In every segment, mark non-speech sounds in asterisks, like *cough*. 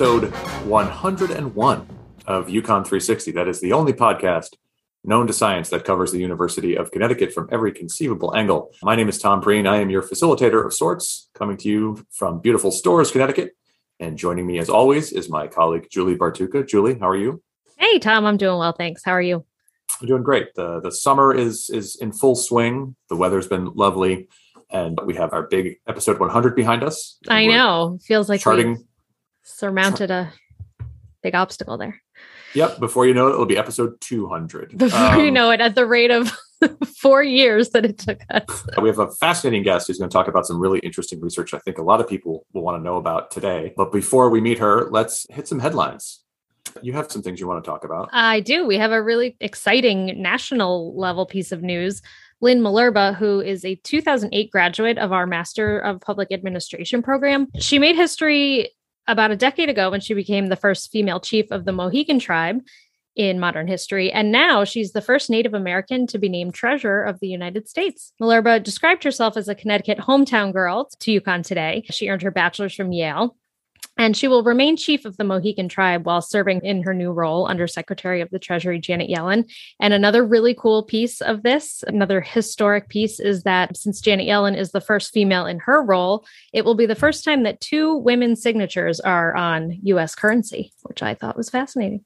episode 101 of UConn 360. That is the only podcast known to science that covers the University of Connecticut from every conceivable angle. My name is Tom Breen. I am your facilitator of sorts, coming to you from beautiful Storrs, Connecticut. And joining me, as always, is my colleague Julie Bartucca. Julie, how are you? Hey, Tom. I'm doing well, thanks. How are you? I'm doing great. the The summer is is in full swing. The weather's been lovely, and we have our big episode 100 behind us. I know. Feels like charting surmounted a big obstacle there. Yep. Before you know it, it'll be episode 200. Before um, you know it, at the rate of *laughs* four years that it took us. We have a fascinating guest who's going to talk about some really interesting research I think a lot of people will want to know about today. But before we meet her, let's hit some headlines. You have some things you want to talk about. I do. We have a really exciting national level piece of news. Lynn Malerba, who is a 2008 graduate of our Master of Public Administration program. She made history about a decade ago when she became the first female chief of the Mohegan tribe in modern history. And now she's the first Native American to be named treasurer of the United States. Malerba described herself as a Connecticut hometown girl to UConn today. She earned her bachelor's from Yale and she will remain chief of the Mohegan tribe while serving in her new role under Secretary of the Treasury Janet Yellen. And another really cool piece of this, another historic piece, is that since Janet Yellen is the first female in her role, it will be the first time that two women's signatures are on US currency, which I thought was fascinating.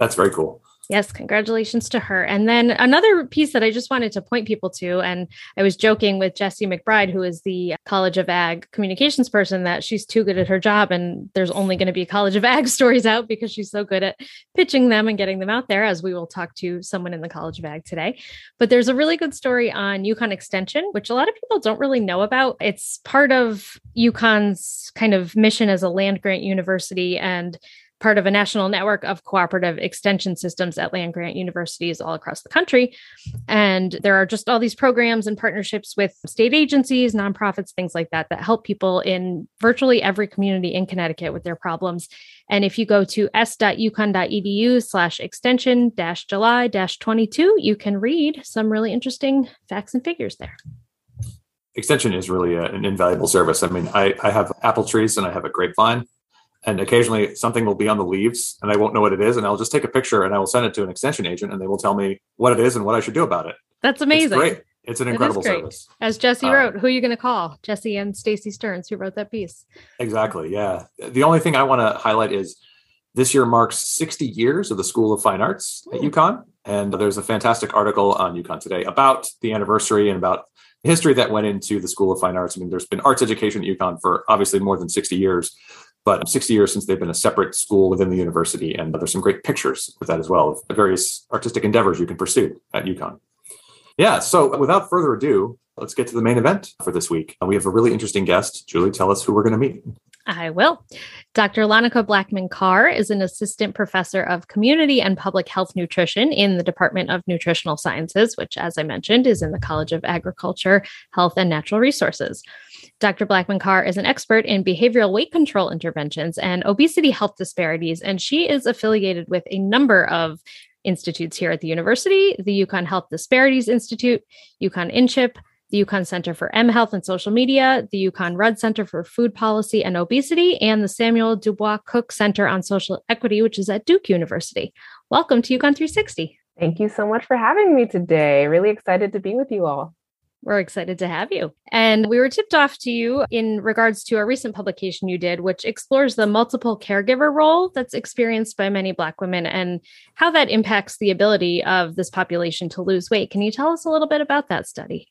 That's very cool. Yes, congratulations to her. And then another piece that I just wanted to point people to, and I was joking with Jessie McBride, who is the College of Ag communications person, that she's too good at her job and there's only going to be College of Ag *laughs* stories out because she's so good at pitching them and getting them out there, as we will talk to someone in the College of Ag today. But there's a really good story on UConn Extension, which a lot of people don't really know about. It's part of UConn's kind of mission as a land grant university and part of a national network of cooperative extension systems at land grant universities all across the country. And there are just all these programs and partnerships with state agencies, nonprofits, things like that, that help people in virtually every community in Connecticut with their problems. And if you go to s.uconn.edu slash extension dash July dash 22, you can read some really interesting facts and figures there extension is really a, an invaluable service. I mean, I, I have apple trees and I have a grapevine, and occasionally something will be on the leaves and I won't know what it is. And I'll just take a picture and I will send it to an extension agent and they will tell me what it is and what I should do about it. That's amazing. It's great. It's an incredible service. As Jesse um, wrote, who are you going to call? Jesse and Stacy Stearns, who wrote that piece. Exactly. Yeah. The only thing I want to highlight is this year marks 60 years of the School of Fine Arts Ooh. at UConn. And there's a fantastic article on UConn today about the anniversary and about history that went into the School of Fine Arts. I mean, there's been arts education at UConn for obviously more than 60 years but 60 years since they've been a separate school within the university. And there's some great pictures with that as well of various artistic endeavors you can pursue at UConn. Yeah, so without further ado, let's get to the main event for this week. We have a really interesting guest. Julie, tell us who we're going to meet. I will. Dr. Lanika Blackman Carr is an assistant professor of community and public health nutrition in the Department of Nutritional Sciences, which, as I mentioned, is in the College of Agriculture, Health, and Natural Resources. Dr. Blackman Carr is an expert in behavioral weight control interventions and obesity health disparities, and she is affiliated with a number of institutes here at the university the UConn Health Disparities Institute, UConn InChip, the UConn Center for M Health and Social Media, the UConn Rudd Center for Food Policy and Obesity, and the Samuel Dubois Cook Center on Social Equity, which is at Duke University. Welcome to UConn 360. Thank you so much for having me today. Really excited to be with you all. We're excited to have you. And we were tipped off to you in regards to a recent publication you did, which explores the multiple caregiver role that's experienced by many Black women and how that impacts the ability of this population to lose weight. Can you tell us a little bit about that study?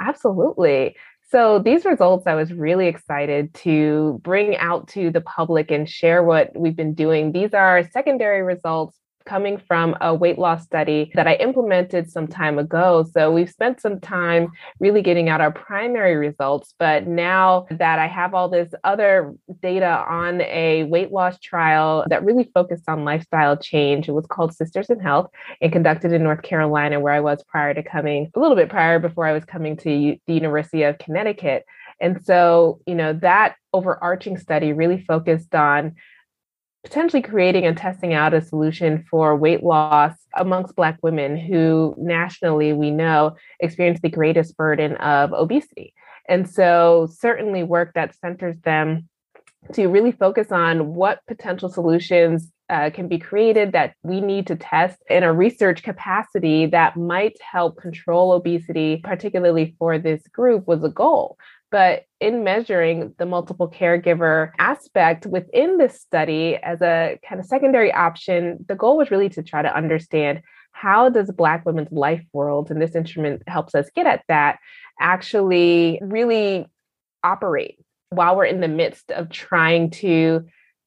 Absolutely. So, these results, I was really excited to bring out to the public and share what we've been doing. These are secondary results coming from a weight loss study that I implemented some time ago. So we've spent some time really getting out our primary results. But now that I have all this other data on a weight loss trial that really focused on lifestyle change, it was called Sisters in Health and conducted in North Carolina, where I was prior to coming, a little bit prior before I was coming to the University of Connecticut. And so, you know, that overarching study really focused on potentially creating and testing out a solution for weight loss amongst Black women who nationally we know experience the greatest burden of obesity. And so, certainly, work that centers them to really focus on what potential solutions uh, can be created that we need to test in a research capacity that might help control obesity, particularly for this group, was a goal. But in measuring the multiple caregiver aspect within this study as a kind of secondary option, the goal was really to try to understand how does Black women's life world, and this instrument helps us get at that, actually really operate while we're in the midst of trying to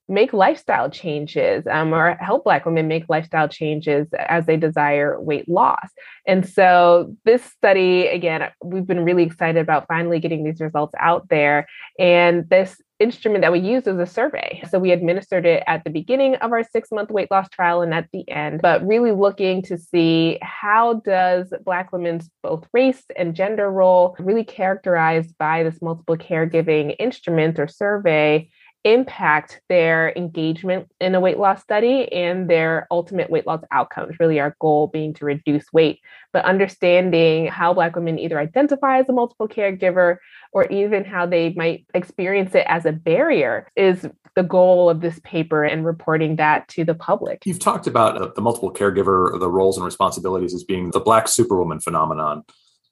make lifestyle changes um, or help Black women make lifestyle changes as they desire weight loss. And so, this study, again, we've been really excited about finally getting these results out there. And this instrument that we used was a survey. So, we administered it at the beginning of our six month weight loss trial and at the end, but really looking to see how does Black women's both race and gender role really characterized by this multiple caregiving instrument or survey impact their engagement in a weight loss study and their ultimate weight loss outcomes. Really, our goal being to reduce weight, but understanding how Black women either identify as a multiple caregiver or even how they might experience it as a barrier is the goal of this paper and reporting that to the public. You've talked about uh, the multiple caregiver, the roles and responsibilities as being the Black superwoman phenomenon.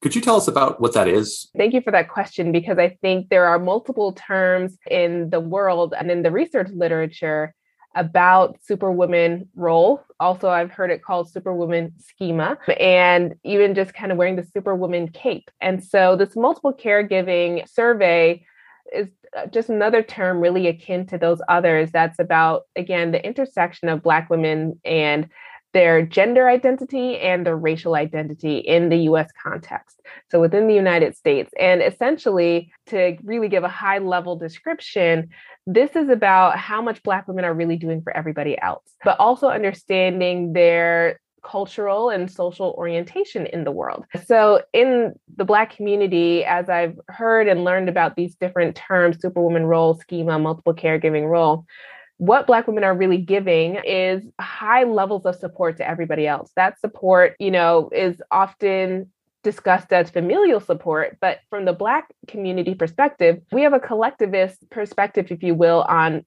Could you tell us about what that is? Thank you for that question because I think there are multiple terms in the world and in the research literature about superwoman role. Also, I've heard it called superwoman schema and even just kind of wearing the superwoman cape. And so this multiple caregiving survey is uh, just another term really akin to those others that's about again the intersection of black women and their gender identity and their racial identity in the US context. So within the United States. And essentially, to really give a high level description, this is about how much Black women are really doing for everybody else, but also understanding their cultural and social orientation in the world. So, in the Black community, as I've heard and learned about these different terms superwoman role, schema, multiple caregiving role, what black women are really giving is high levels of support to everybody else. That support you know is often discussed as familial support but from the black community perspective we have a collectivist perspective if you will on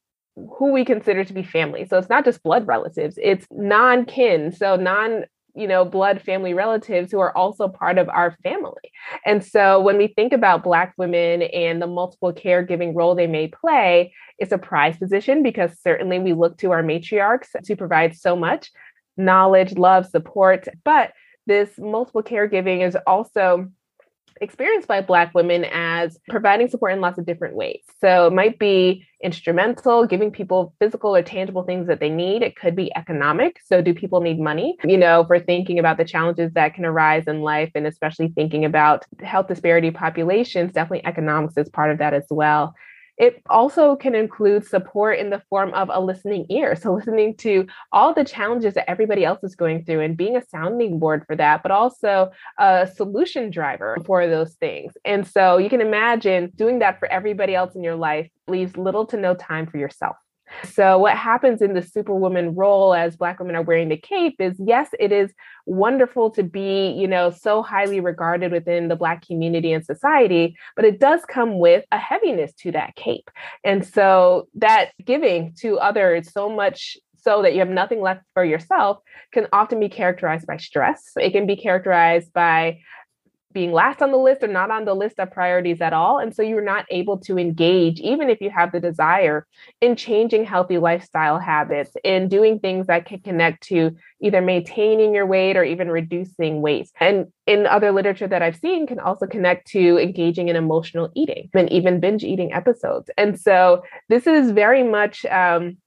who we consider to be family. So it's not just blood relatives it's non-kin so non you know, blood family relatives who are also part of our family. And so when we think about Black women and the multiple caregiving role they may play, it's a prized position because certainly we look to our matriarchs to provide so much knowledge, love, support. But this multiple caregiving is also experienced by Black women as providing support in lots of different ways. So it might be instrumental, giving people physical or tangible things that they need. It could be economic. So, do people need money? You know, for thinking about the challenges that can arise in life, and especially thinking about health disparity populations, definitely economics is part of that as well. It also can include support in the form of a listening ear. So, listening to all the challenges that everybody else is going through and being a sounding board for that, but also a solution driver for those things. And so, you can imagine doing that for everybody else in your life leaves little to no time for yourself. So, what happens in the superwoman role as Black women are wearing the cape is yes, it is wonderful to be, you know, so highly regarded within the Black community and society, but it does come with a heaviness to that cape. And so, that giving to others so much so that you have nothing left for yourself can often be characterized by stress. It can be characterized by being last on the list or not on the list of priorities at all. And so you're not able to engage, even if you have the desire, in changing healthy lifestyle habits, in doing things that can connect to either maintaining your weight or even reducing weight. And in other literature that I've seen, can also connect to engaging in emotional eating and even binge eating episodes. And so this is very much um,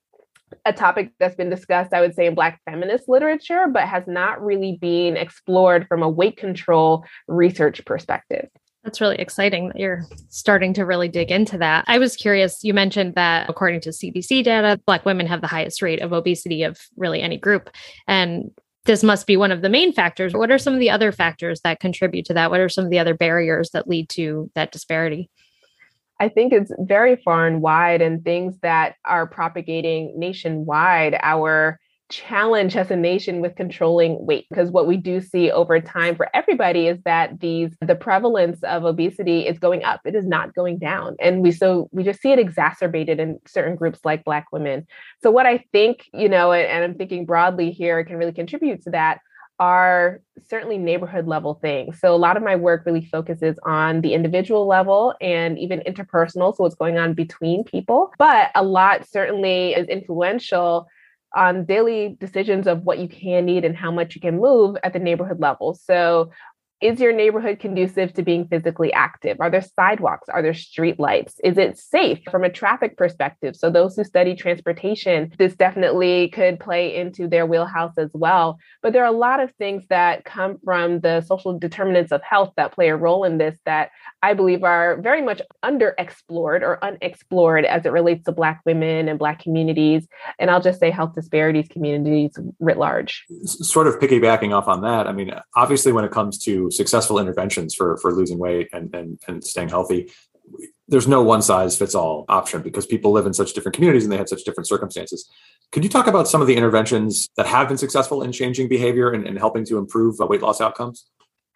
a topic that's been discussed, I would say, in Black feminist literature, but has not really been explored from a weight control research perspective. That's really exciting that you're starting to really dig into that. I was curious, you mentioned that according to CDC data, Black women have the highest rate of obesity of really any group. And this must be one of the main factors. What are some of the other factors that contribute to that? What are some of the other barriers that lead to that disparity? I think it's very far and wide, and things that are propagating nationwide our challenge as a nation with controlling weight. Because what we do see over time for everybody is that these the prevalence of obesity is going up. It is not going down. And we so we just see it exacerbated in certain groups like black women. So what i think you know and, and i'm thinking broadly here can really contribute to that are certainly neighborhood level things. So a lot of my work really focuses on the individual level and even interpersonal, so what's going on between people. But a lot certainly is influential on daily decisions of what you can eat and how much you can move at the neighborhood level. So is your neighborhood conducive to being physically active? Are there sidewalks? Are there street lights? Is it safe from a traffic perspective? So, those who study transportation, this definitely could play into their wheelhouse as well. But there are a lot of things that come from the social determinants of health that play a role in this that I believe are very much underexplored or unexplored as it relates to Black women and Black communities. And I'll just say health disparities communities writ large. Sort of piggybacking off on that, I mean, obviously, when it comes to successful interventions for, for losing weight and, and, and staying healthy, there's no one size fits all option because people live in such different communities and they have such different circumstances. Could you talk about some of the interventions that have been successful in changing behavior and, and helping to improve weight loss outcomes?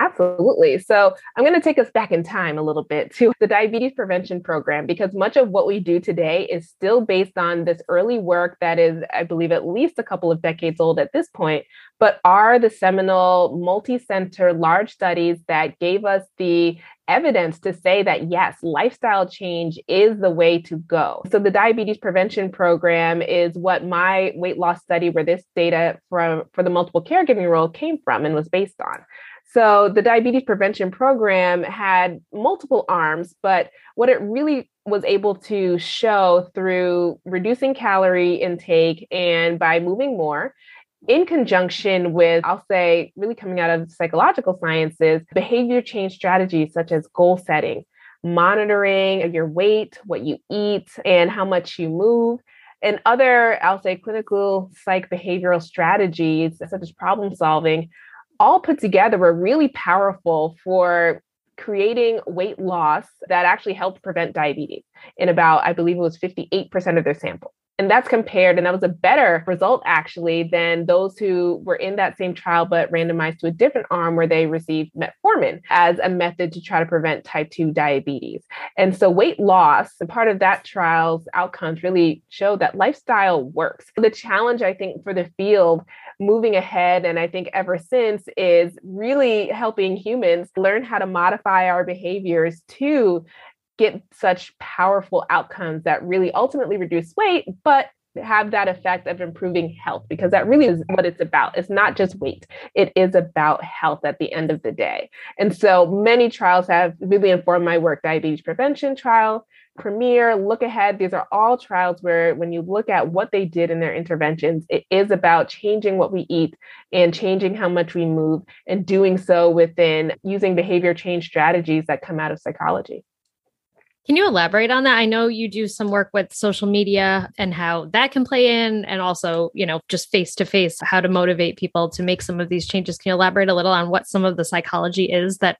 Absolutely. So I'm going to take us back in time a little bit to the diabetes prevention program because much of what we do today is still based on this early work that is, I believe, at least a couple of decades old at this point, but are the seminal multi center large studies that gave us the evidence to say that yes, lifestyle change is the way to go. So the diabetes prevention program is what my weight loss study where this data from for the multiple caregiving role came from and was based on. So the diabetes prevention program had multiple arms, but what it really was able to show through reducing calorie intake and by moving more in conjunction with, I'll say, really coming out of psychological sciences, behavior change strategies such as goal setting, monitoring your weight, what you eat, and how much you move, and other, I'll say, clinical psych behavioral strategies such as problem solving all put together were really powerful for creating weight loss that actually helped prevent diabetes in about, I believe it was 58% of their sample. And that's compared, and that was a better result actually than those who were in that same trial but randomized to a different arm where they received metformin as a method to try to prevent type 2 diabetes. And so weight loss, and part of that trial's outcomes really show that lifestyle works. The challenge, I think, for the field moving ahead, and I think ever since, is really helping humans learn how to modify our behaviors to get such powerful outcomes that really ultimately reduce weight, but have that effect of improving health because that really is what it's about. It's not just weight, it is about health at the end of the day. And so many trials have really informed my work diabetes prevention trial, Premier, Look Ahead. These are all trials where, when you look at what they did in their interventions, it is about changing what we eat and changing how much we move, and doing so within using behavior change strategies that come out of psychology. Can you elaborate on that? I know you do some work with social media and how that can play in, and also, you know, just face to face, how to motivate people to make some of these changes. Can you elaborate a little on what some of the psychology is that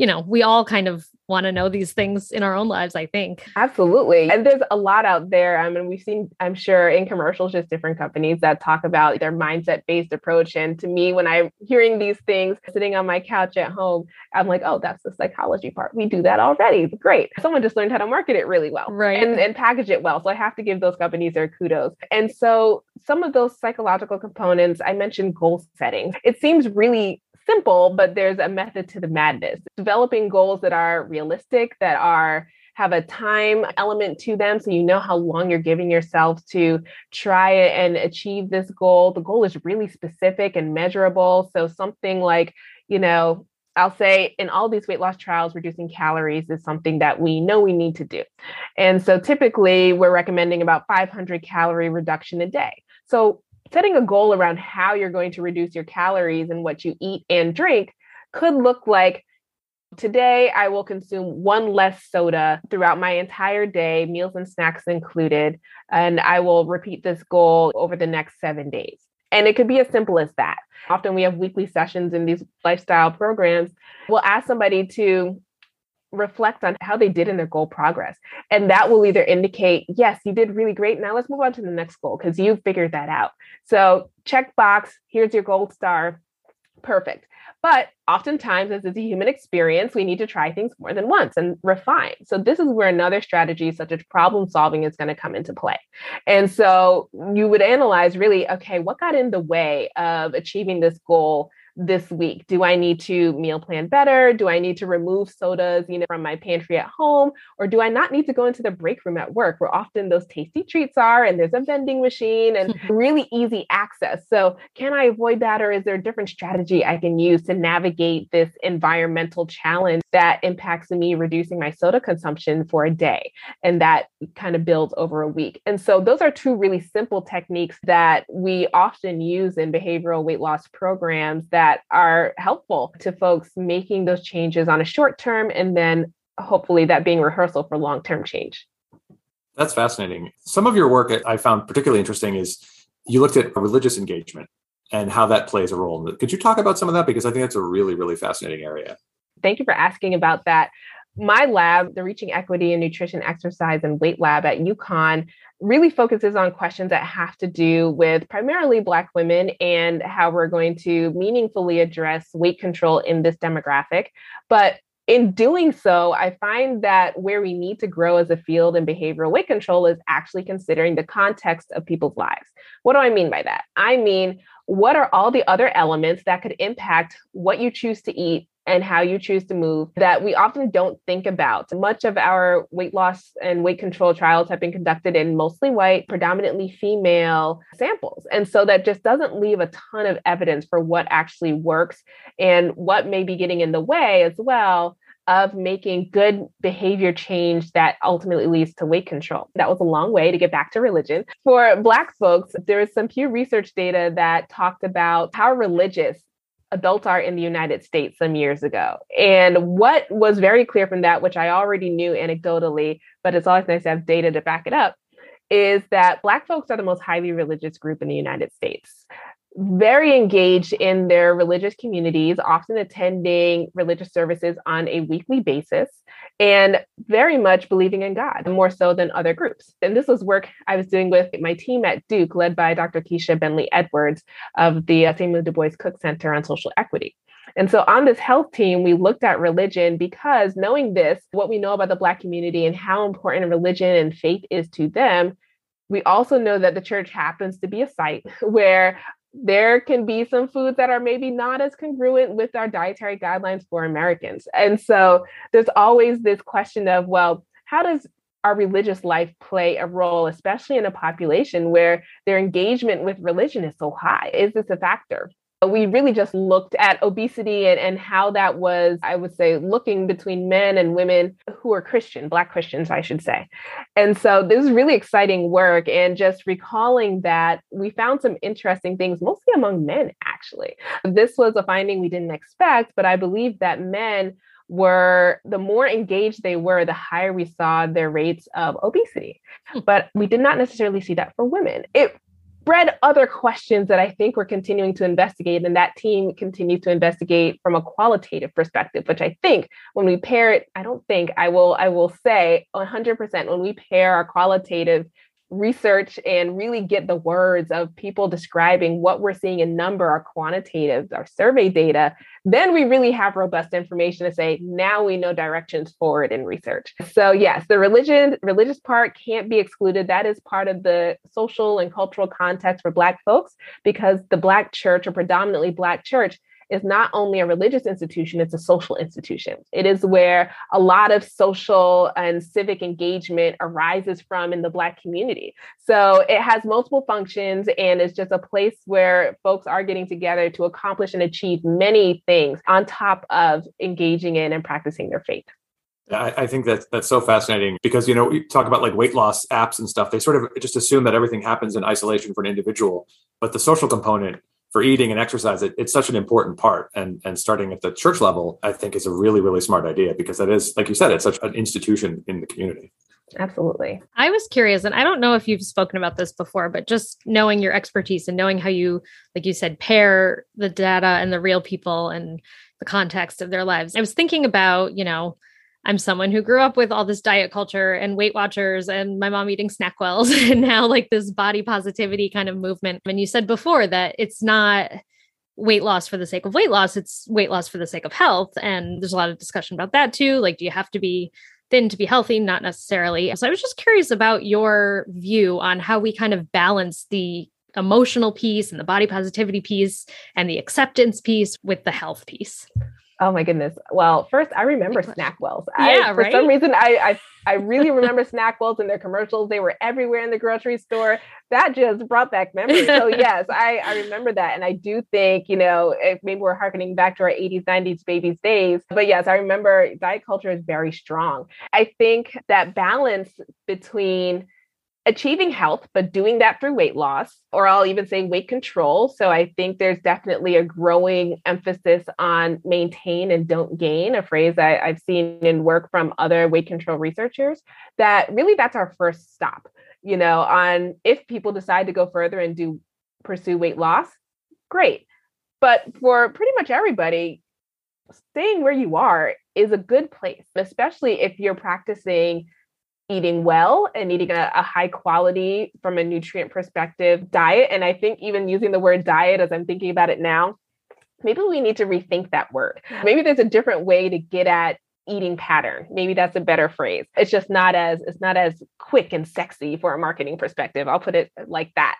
you know, we all kind of want to know these things in our own lives, I think. Absolutely. And there's a lot out there. I mean, we've seen, I'm sure, in commercials, just different companies that talk about their mindset based approach. And to me, when I'm hearing these things sitting on my couch at home, I'm like, oh, that's the psychology part. We do that already. Great. Someone just learned how to market it really well right. and, and package it well. So I have to give those companies their kudos. And so some of those psychological components, I mentioned goal setting. It seems really simple, but there's a method to the madness. Developing goals that are realistic, that are have a time element to them so you know how long you're giving yourself to try and achieve this goal. The goal is really specific and measurable. So something like, you know, I'll say in all these weight loss trials, reducing calories is something that we know we need to do. And so typically we're recommending about 500 calorie reduction a day. So setting a goal around how you're going to reduce your calories and what you eat and drink could look like today I will consume one less soda throughout my entire day, meals and snacks included, and I will repeat this goal over the next seven days. And it could be as simple as that. Often we have weekly sessions in these lifestyle programs. We'll ask somebody to reflect on how they did in their goal progress. And that will either indicate, yes, you did really great. Now let's move on to the next goal because you figured that out. So check box, here's your gold star. Perfect. But oftentimes, as is a human experience, we need to try things more than once and refine. So, this is where another strategy, such as problem solving, is going to come into play. And so, you would analyze really okay, what got in the way of achieving this goal this week? Do I need to meal plan better? Do I need to remove sodas, you know, from my pantry at home? Or do I not need to go into the break room at work where often those tasty treats are and there's a vending machine and *laughs* really easy access? So can I avoid that? Or is there a different strategy I can use to navigate this environmental challenge that impacts me reducing my soda consumption for a day? And that kind of builds over a week. And so those are two really simple techniques that we often use in behavioral weight loss programs that that are helpful to folks making those changes on a short term and then hopefully that being rehearsal for long term change. That's fascinating. Some of your work I found particularly interesting is you looked at religious engagement and how that plays a role. Could you talk about some of that? Because I think that's a really, really fascinating area. Thank you for asking about that my lab, the Reaching Equity in Nutrition, Exercise, and Weight Lab at UConn, really focuses on questions that have to do with primarily Black women and how we're going to meaningfully address weight control in this demographic. But in doing so, I find that where we need to grow as a field in behavioral weight control is actually considering the context of people's lives. What do I mean by that? I mean, what are all the other elements that could impact what you choose to eat and how you choose to move that we often don't think about. Much of our weight loss and weight control trials have been conducted in mostly white, predominantly female samples. And so that just doesn't leave a ton of evidence for what actually works and what may be getting in the way as well of making good behavior change that ultimately leads to weight control. That was a long way to get back to religion. For Black folks, there is some Pew Research data that talked about how religious adult art in the United States some years ago. And what was very clear from that, which I already knew anecdotally, but it's always nice to have data to back it up, is that Black folks are the most highly religious group in the United States very engaged in their religious communities, often attending religious services on a weekly basis, and very much believing in God, more so than other groups. And this was work I was doing with my team at Duke, led by Dr. Keisha Bentley Edwards of the uh, Samuel Du Bois Cook Center on Social Equity. And so on this health team, we looked at religion because knowing this, what we know about the Black community and how important religion and faith is to them, we also know that the church happens to be a site *laughs* where there can be some foods that are maybe not as congruent with our dietary guidelines for Americans. And so there's always this question of, well, how does our religious life play a role, especially in a population where their engagement with religion is so high? Is this a factor? We really just looked at obesity and, and how that was, I would say, looking between men and women who are Christian, Black Christians, I should say. And so this is really exciting work. And just recalling that we found some interesting things, mostly among men, actually. This was a finding we didn't expect, but I believe that men were the more engaged they were, the higher we saw their rates of obesity. Hmm. But we did not necessarily see that for women. It bred other questions that I think we're continuing to investigate, and that team continues to investigate from a qualitative perspective, which I think when we pair it, I don't think I will, I will say 100% when we pair our qualitative research and really get the words of people describing what we're seeing in number, our quantitative, our survey data, then we really have robust information to say, now we know directions forward in research. So yes, the religion, religious part can't be excluded. That is part of the social and cultural context for Black folks because the Black church or predominantly Black church is not only a religious institution, it's a social institution. It is where a lot of social and civic engagement arises from in the Black community. So it has multiple functions and it's just a place where folks are getting together to accomplish and achieve many things on top of engaging in and practicing their faith. I, think that that's so fascinating because you know we talk about like weight loss apps and stuff. They sort of just assume that everything happens in isolation for an individual, but the social component for eating and exercise, it, it's such an important part. And and starting at the church level, I think is a really, really smart idea because that is, like you said, it's such an institution in the community. Absolutely. I was curious, and I don't know if you've spoken about this before, but just knowing your expertise and knowing how you, like you said, pair the data and the real people and the context of their lives. I was thinking about, you know, I'm someone who grew up with all this diet culture and Weight Watchers and my mom eating SnackWells *laughs* and now like this body positivity kind of movement. And you said before that it's not weight loss for the sake of weight loss, it's weight loss for the sake of health. And there's a lot of discussion about that too. Like, do you have to be thin to be healthy? Not necessarily. So I was just curious about your view on how we kind of balance the emotional piece and the body positivity piece and the acceptance piece with the health piece. Oh my goodness. Well, first I remember SnackWells. Yeah, I, for right? some reason I, I I *laughs* really remember SnackWells and their commercials. They were everywhere in the grocery store. That just brought back memories. So *laughs* yes, I, I remember that. And I do think, you know, maybe we're harkening back to our 80s, 90s babies days. But yes, I remember diet culture is very strong. I think that balance between achieving health, but doing that through weight loss, or I'll even say weight control. So I think there's definitely a growing emphasis on maintain and don't gain, a phrase that I've seen in work from other weight control researchers, that really that's our first stop, you know, on if people decide to go further and do pursue weight loss, great. But for pretty much everybody, staying where you are is a good place, especially if you're practicing eating well and eating a, a, high quality from a nutrient perspective diet. And I think even using the word diet as I'm thinking about it now, maybe we need to rethink that word. Maybe there's a different way to get at eating pattern. Maybe that's a better phrase. It's just not as it's not as quick and sexy for a marketing perspective. I'll put it like that.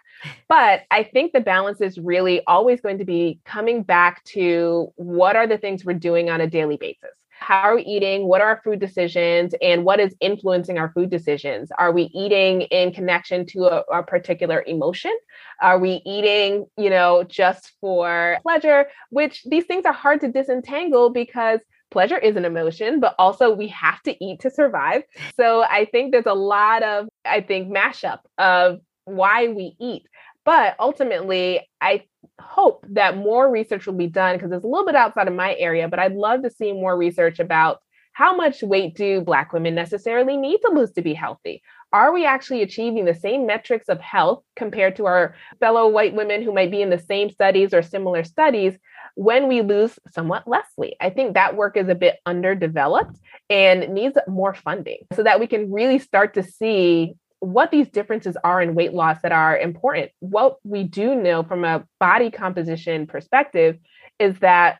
But I think the balance is really always going to be coming back to what are the things we're doing on a daily basis how are we eating? What are our food decisions? And what is influencing our food decisions? Are we eating in connection to a, a, particular emotion? Are we eating, you know, just for pleasure? Which these things are hard to disentangle because pleasure is an emotion, but also we have to eat to survive. So I think there's a lot of, I think, mashup of why we eat. But ultimately, I hope that more research will be done because it's a little bit outside of my area, but I'd love to see more research about how much weight do Black women necessarily need to lose to be healthy? Are we actually achieving the same metrics of health compared to our fellow white women who might be in the same studies or similar studies when we lose somewhat less weight? I think that work is a bit underdeveloped and needs more funding so that we can really start to see what these differences are in weight loss that are important. What we do know from a body composition perspective is that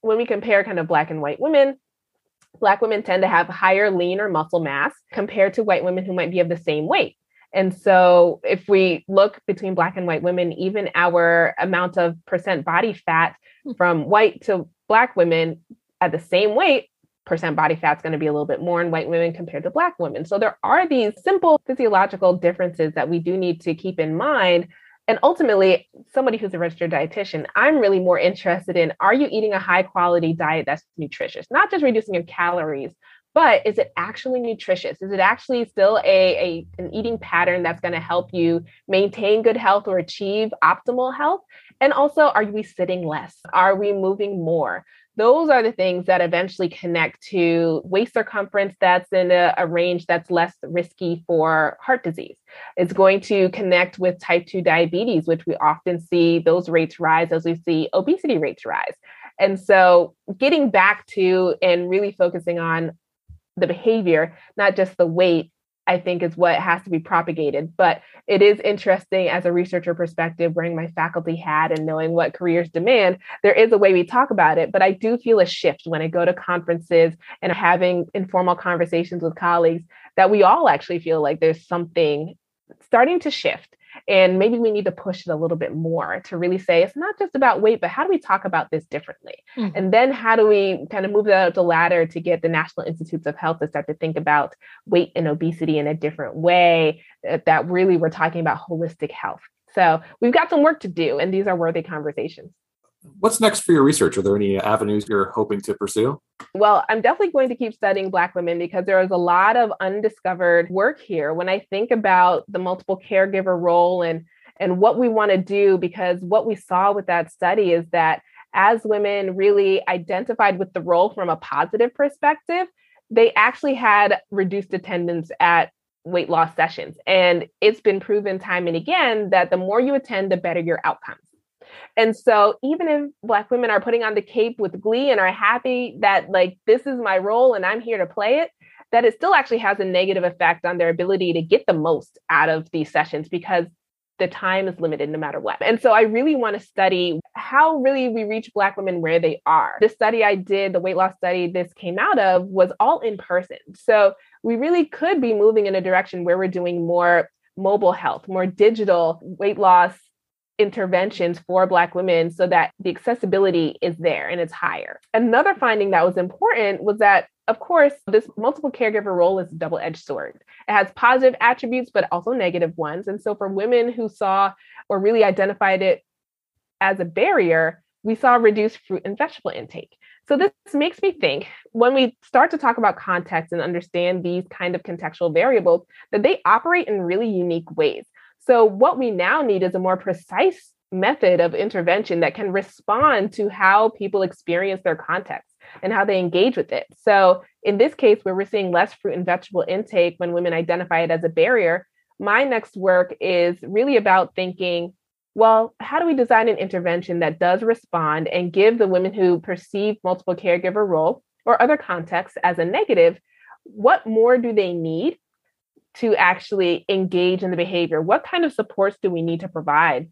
when we compare kind of Black and white women, Black women tend to have higher lean or muscle mass compared to white women who might be of the same weight. And so, if we look between Black and white women, even our amount of percent body fat hmm. from white to Black women at the same weight percent body fat is going to be a little bit more in white women compared to black women. So there are these simple physiological differences that we do need to keep in mind. And ultimately, somebody who's a registered dietitian, I'm really more interested in are you eating a high quality diet that's nutritious, not just reducing your calories, but is it actually nutritious? Is it actually still a, a an eating pattern that's going to help you maintain good health or achieve optimal health? And also, are we sitting less? Are we moving more? Those are the things that eventually connect to waist circumference that's in a, a, range that's less risky for heart disease. It's going to connect with type 2 diabetes, which we often see those rates rise as we see obesity rates rise. And so, getting back to and really focusing on the behavior, not just the weight, I think is what has to be propagated. But it is interesting as a researcher perspective, wearing my faculty hat and knowing what careers demand, there is a way we talk about it. But I do feel a shift when I go to conferences and having informal conversations with colleagues that we all actually feel like there's something starting to shift and maybe we need to push it a little bit more to really say it's not just about weight, but how do we talk about this differently? Mm-hmm. And then how do we kind of move that up the ladder to get the National Institutes of Health to start to think about weight and obesity in a different way uh, that really we're talking about holistic health. So we've got some work to do, and these are worthy conversations. What's next for your research? Are there any avenues you're hoping to pursue? Well, I'm definitely going to keep studying Black women because there is a lot of undiscovered work here. When I think about the multiple caregiver role and and what we want to do, because what we saw with that study is that as women really identified with the role from a positive perspective, they actually had reduced attendance at weight loss sessions. And it's been proven time and again that the more you attend, the better your outcomes. And so even if black women are putting on the cape with glee and are happy that like this is my role and I'm here to play it, that it still actually has a negative effect on their ability to get the most out of these sessions because the time is limited no matter what. And so I really want to study how really we reach Black women where they are. The study I did, the weight loss study this came out of, was all in person. So we really could be moving in a direction where we're doing more mobile health, more digital weight loss interventions for Black women so that the accessibility is there and it's higher. Another finding that was important was that of course, this multiple caregiver role is a double edged sword. It has positive attributes, but also negative ones. And so, for women who saw or really identified it as a barrier, we saw reduced fruit and vegetable intake. So, this makes me think when we start to talk about context and understand these kind of contextual variables, that they operate in really unique ways. So, what we now need is a more precise method of intervention that can respond to how people experience their context and how they engage with it. So, in this case, where we're seeing less fruit and vegetable intake when women identify it as a barrier, my next work is really about thinking well, how do we design an intervention that does respond and give the women who perceive multiple caregiver role or other contexts as a negative, what more do they need to actually engage in the behavior? What kind of supports do we need to provide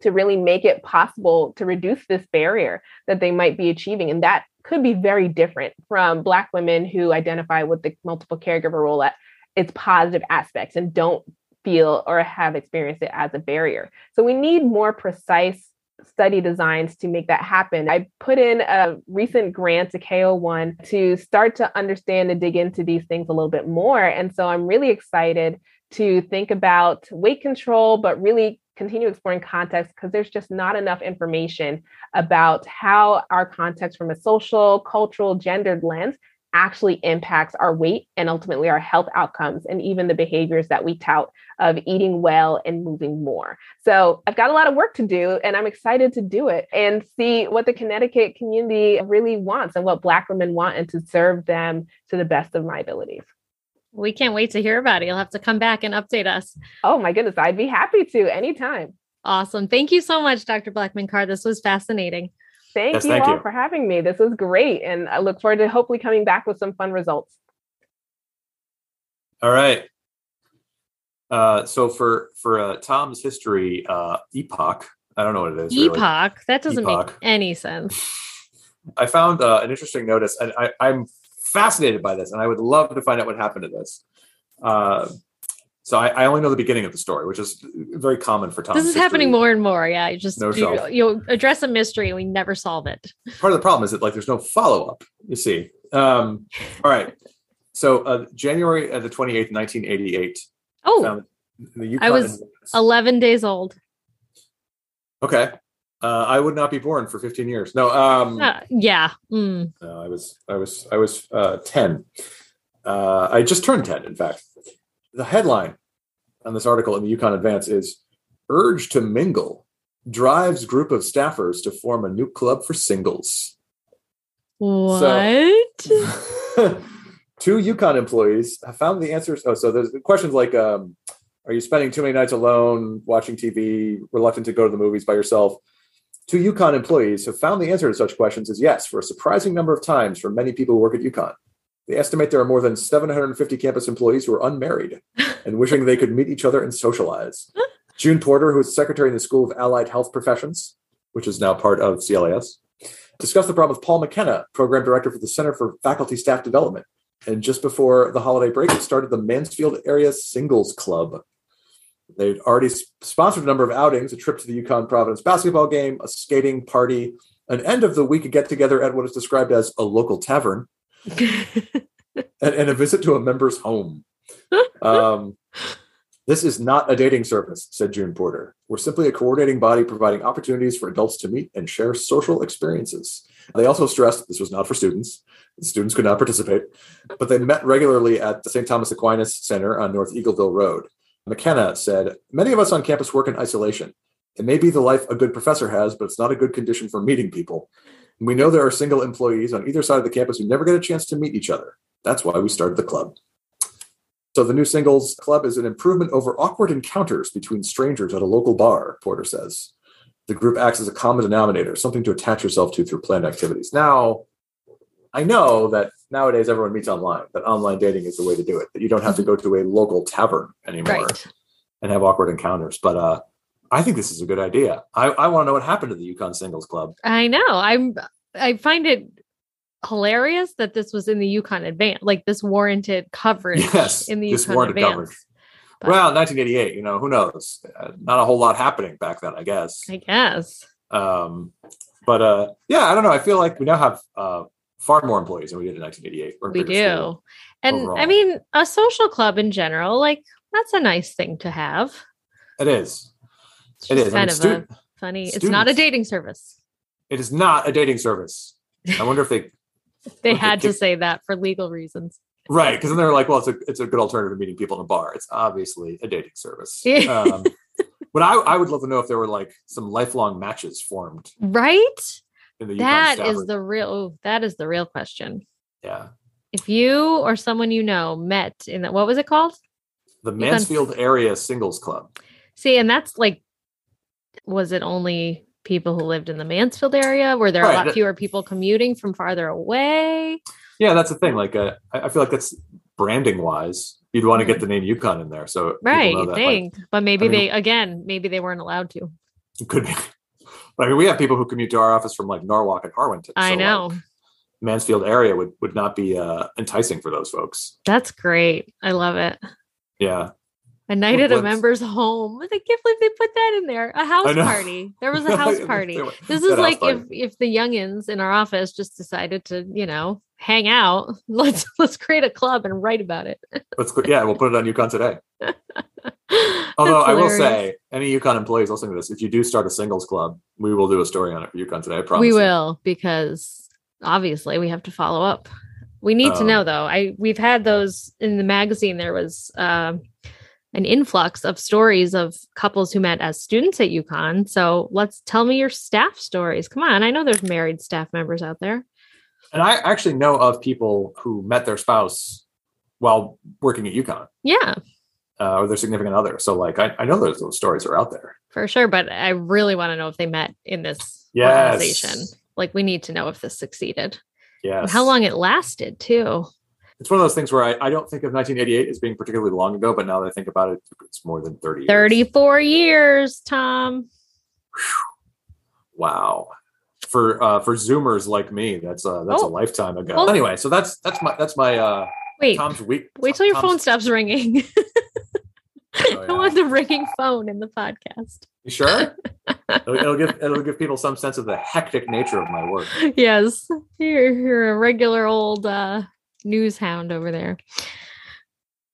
to really make it possible to reduce this barrier that they might be achieving? And that could be very different from Black women who identify with the multiple caregiver role at its positive aspects and don't feel or have experienced it as a barrier. So we need more precise study designs to make that happen. I put in a recent grant to KO1 to start to understand and dig into these things a little bit more. And so I'm really excited to think about weight control, but really continue exploring context because there's just not enough information about how our context from a social, cultural, gendered lens actually impacts our weight and ultimately our health outcomes and even the behaviors that we tout of eating well and moving more. So I've got a lot of work to do and I'm excited to do it and see what the Connecticut community really wants and what Black women want and to serve them to the best of my abilities. We can't wait to hear about it. You'll have to come back and update us. Oh my goodness, I'd be happy to anytime. Awesome. Thank you so much, Dr. Blackman Carr. This was fascinating. Thank yes, you thank all you. for having me. This was great. And I look forward to hopefully coming back with some fun results. All right. Uh, so for for uh, Tom's history, uh, epoch, I don't know what it is. Epoch. Really. That doesn't epoch. make any *laughs* sense. I found uh, an interesting notice, and I, I'm fascinated by this, and I would love to find out what happened to this. Uh, so I, I, only know the beginning of the story, which is very common for Tom. This is history. happening more and more. Yeah, you just no you, you address a mystery and we never solve it. Part of the problem is that like there's no follow up. You see. Um, all right. So uh, January uh, the twenty eighth, nineteen eighty eight. Oh, I was eleven days old. Okay. Uh, I would not be born for 15 years. No. Um, uh, yeah. Mm. No, I was. I was. I was uh, 10. Uh, I just turned 10. In fact, the headline on this article in the UConn Advance is "Urge to Mingle drives group of staffers to form a new club for singles." What? So, *laughs* two UConn employees have found the answers. Oh, so there's questions like, um, "Are you spending too many nights alone watching TV? Reluctant to go to the movies by yourself?" Two UConn employees have found the answer to such questions is yes, for a surprising number of times for many people who work at UConn. They estimate there are more than 750 campus employees who are unmarried *laughs* and wishing they could meet each other and socialize. *laughs* June Porter, who is secretary in the School of Allied Health Professions, which is now part of CLAS, discussed the problem with Paul McKenna, program director for the Center for Faculty Staff Development. And just before the holiday break, it started the Mansfield Area Singles Club, They'd already sponsored a number of outings, a trip to the UConn Providence basketball game, a skating party, an end of the week get together at what is described as a local tavern, *laughs* and, and, a visit to a member's home. Um, this is not a dating service, said June Porter. We're simply a coordinating body providing opportunities for adults to meet and share social experiences. They also stressed this was not for students. The students could not participate, but they met regularly at the St. Thomas Aquinas Center on North Eagleville Road. McKenna said, Many of us on campus work in isolation. It may be the life a good professor has, but it's not a good condition for meeting people. We know there are single employees on either side of the campus who never get a chance to meet each other. That's why we started the club. So the new singles club is an improvement over awkward encounters between strangers at a local bar, Porter says. the group acts as a common denominator, something to attach yourself to through planned activities. Now, I know that nowadays everyone meets online, that online dating is the way to do it, that you don't have to go to a local tavern anymore Right. and have awkward encounters. But uh, I think this is a good idea. I, I want to know what happened to the UConn Singles Club. I know. I'm I find it hilarious that this was in the UConn advance, like this warranted coverage Yes, in the this UConn warranted advance. coverage. But- Well, 1988, you know, who knows? Uh, not a whole lot happening back then, I guess. I guess. Um, but uh, yeah, I don't know. I feel like we now have uh, far more employees than we did in 1988. We're a We do. And I mean, a social club in general, like that's a nice thing to have. It is. It's It just. I kind of stu- a funny. It's not a dating service. it is not a dating service. I wonder if they *laughs* They had to say that for legal reasons. right because then they're like, well, it's a it's a good alternative to meeting people in a bar. It's obviously a dating service. *laughs* Um, but I, I would love to know if there were like some lifelong matches formed Right? in the UConn That is the real oh, that is the real question. yeah If you or someone you know met in that what was it called? the Mansfield Area Singles Club. See, and that's like was it only people who lived in the Mansfield area? Were there a lot that- fewer people commuting from farther away? Yeah, that's the thing. Like, uh, I, feel like that's branding wise. You'd want to get the name UConn in there, so Mm. Right, know you that, like, think. but maybe I mean- they again, maybe they weren't allowed to. it could be. But I mean, we have people who commute to our office from like Norwalk and Harwinton. I so, like, know. Mansfield area would would not be uh, enticing for those folks. That's great. I love it. Yeah, A night at a member's home. I can't believe they put that in there. A house party. There was a *laughs* house party. This is like if if the youngins in our office just decided to, you know, hang out. *laughs* Let's let's create a club and write about it. Let's yeah, we'll put it on UConn today. *laughs* Although I will say, any UConn employees listening to this, if you do start a singles club, we will do a story on it for UConn today. I promise. we will because obviously we have to follow up. We need to Um, know though. I we've had those in the magazine. There was um an influx of stories of couples who met as students at UConn. So let's tell me your staff stories. Come on, I know there's married staff members out there. And I actually know of people who met their spouse while working at UConn Yeah, uh, or their significant other. So, like, I, I know those those stories are out there. for sure. But I really want to know if they met in this Yes. organization. Like we need to know if this succeeded Yes. and how long it lasted too. It's one of those things where I, I don't think of 1988 as being particularly long ago, but now that I think about it, it's more than 30 years. 34 years, Tom. Wow. For uh, for Zoomers like me, that's a that's Oh. a lifetime ago. Well- anyway, so that's that's my that's my uh, Wait, Tom's week. wait till your Tom's- phone stops ringing. *laughs* Oh, I yeah. want the ringing phone in the podcast. You sure? *laughs* it'll, it'll give it'll give people some sense of the hectic nature of my work. Yes, you're you're a regular old uh, news hound over there.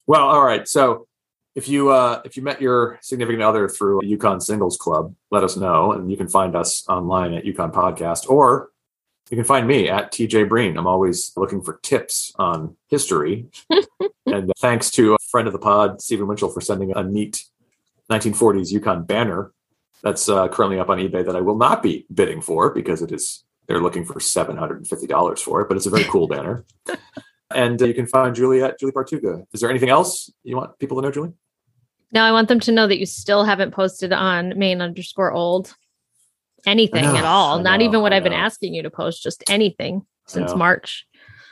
Well, all right. So if you uh, if you met your significant other through UConn Singles Club, let us know, and you can find us online at UConn Podcast, or you can find me at TJ Breen. I'm always looking for tips on history. *laughs* and thanks to a friend of the pod, Stephen Winchell, for sending a neat 1940s UConn banner that's uh, currently up on eBay that I will not be bidding for because it is they're looking for seven hundred and fifty dollars for it, but it's a very cool banner. *laughs* And uh, you can find Julie at Julie Bartucca. Is there anything else you want people to know, Julie? Now I want them to know that you still haven't posted on main underscore old anything know, at all. I Not even what I I've been asking you to post, just anything since know. March.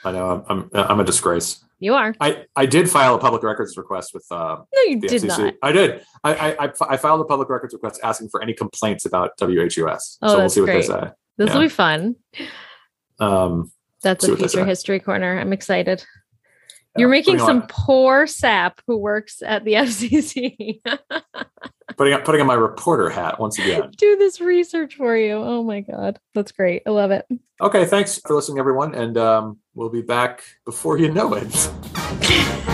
I know I'm I'm, I'm a disgrace. You are. I, I did file a public records request with uh, No, you the did FCC. not. I did. I, I I I filed a public records request asking for any complaints about WHUS. Oh, so we'll that's see what great. they say. This will be fun. Um, That's See a future history corner. I'm excited. yeah, You're making some on- poor sap who works at the *laughs* FCC putting on, putting on my reporter hat once again. *laughs* do this research for you. Oh my god, that's great. I love it. Okay, thanks for listening, everyone, and um, we'll be back before you know it.